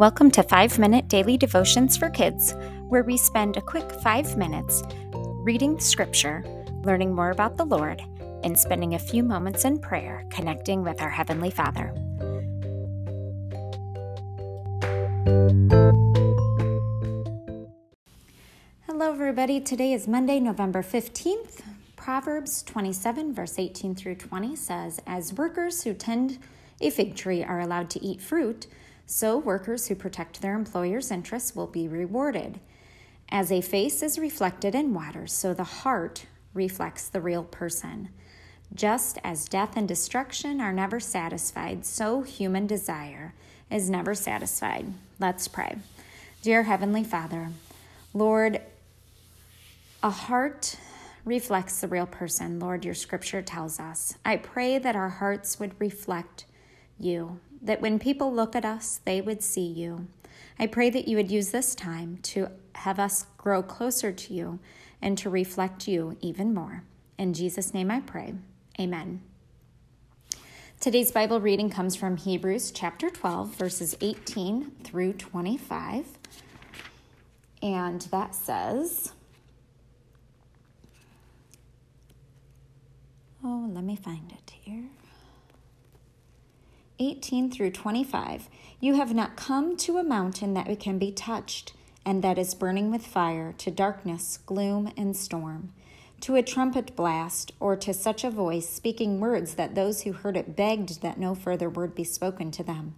Welcome to 5 Minute Daily Devotions for Kids, where we spend a quick 5 minutes reading Scripture, learning more about the Lord, and spending a few moments in prayer connecting with our Heavenly Father. Hello, everybody. Today is Monday, November 15th. Proverbs 27, verse 18 through 20 says, As workers who tend a fig tree are allowed to eat fruit, so workers who protect their employer's interests will be rewarded. As a face is reflected in water, so the heart reflects the real person. Just as death and destruction are never satisfied, so human desire is never satisfied. Let's pray. Dear Heavenly Father, Lord, a heart reflects the real person, Lord, your scripture tells us. I pray that our hearts would reflect you, that when people look at us, they would see you. I pray that you would use this time to have us grow closer to you and to reflect you even more. In Jesus' name I pray. Amen. Today's Bible reading comes from Hebrews chapter 12, verses 18 through 25. And that says, Oh, let me find it here. 18 through 25. You have not come to a mountain that can be touched, and that is burning with fire, to darkness, gloom, and storm, to a trumpet blast, or to such a voice speaking words that those who heard it begged that no further word be spoken to them,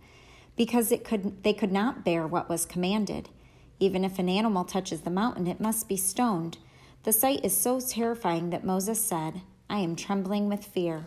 because it could, they could not bear what was commanded. Even if an animal touches the mountain, it must be stoned. The sight is so terrifying that Moses said, I am trembling with fear.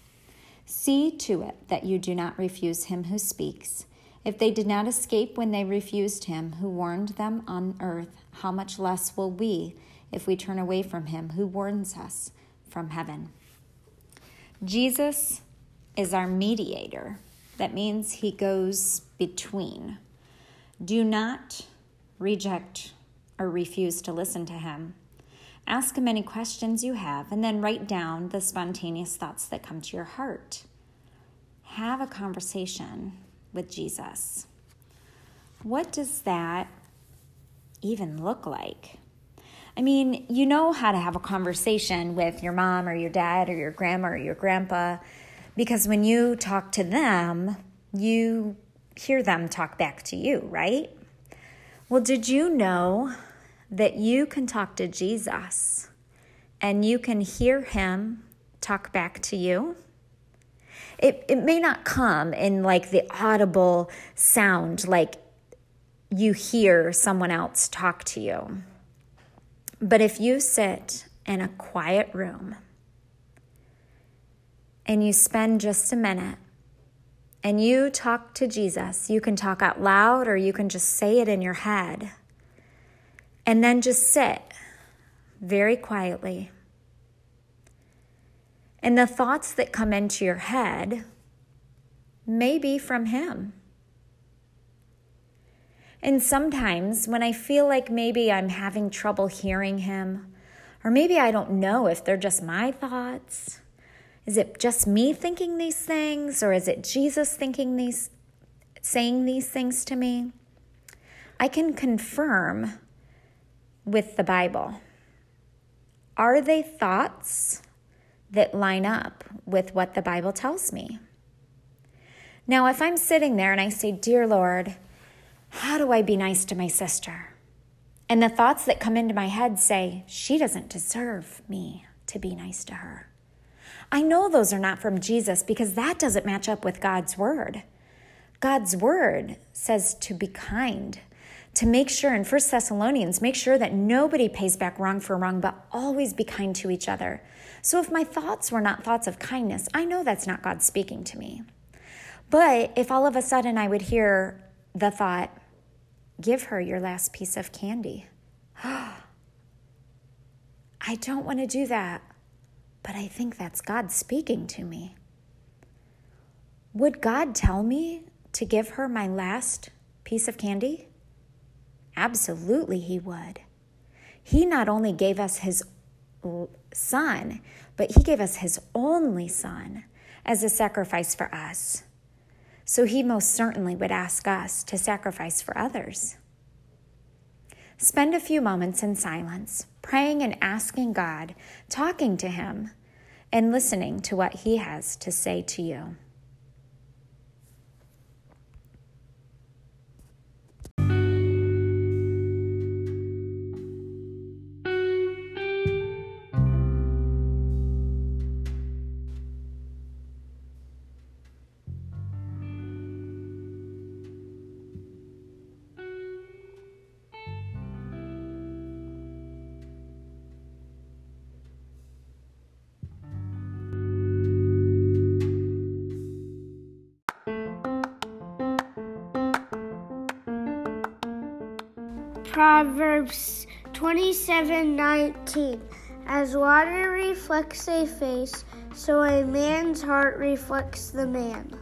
See to it that you do not refuse him who speaks. If they did not escape when they refused him who warned them on earth, how much less will we if we turn away from him who warns us from heaven? Jesus is our mediator. That means he goes between. Do not reject or refuse to listen to him. Ask him any questions you have, and then write down the spontaneous thoughts that come to your heart. Have a conversation with Jesus. What does that even look like? I mean, you know how to have a conversation with your mom or your dad or your grandma or your grandpa because when you talk to them, you hear them talk back to you, right? Well, did you know that you can talk to Jesus and you can hear him talk back to you. It, it may not come in like the audible sound, like you hear someone else talk to you. But if you sit in a quiet room and you spend just a minute and you talk to Jesus, you can talk out loud or you can just say it in your head. And then just sit very quietly. And the thoughts that come into your head may be from Him. And sometimes when I feel like maybe I'm having trouble hearing Him, or maybe I don't know if they're just my thoughts, is it just me thinking these things, or is it Jesus thinking these, saying these things to me? I can confirm with the Bible? Are they thoughts that line up with what the Bible tells me? Now, if I'm sitting there and I say, Dear Lord, how do I be nice to my sister? And the thoughts that come into my head say, She doesn't deserve me to be nice to her. I know those are not from Jesus because that doesn't match up with God's word. God's word says to be kind, to make sure in First Thessalonians, make sure that nobody pays back wrong for wrong, but always be kind to each other. So if my thoughts were not thoughts of kindness, I know that's not God speaking to me. But if all of a sudden I would hear the thought, give her your last piece of candy. I don't want to do that, but I think that's God speaking to me. Would God tell me to give her my last piece of candy? Absolutely, He would. He not only gave us His Son, but He gave us His only Son as a sacrifice for us. So He most certainly would ask us to sacrifice for others. Spend a few moments in silence, praying and asking God, talking to Him, and listening to what He has to say to you. Proverbs 27:19 As water reflects a face, so a man's heart reflects the man.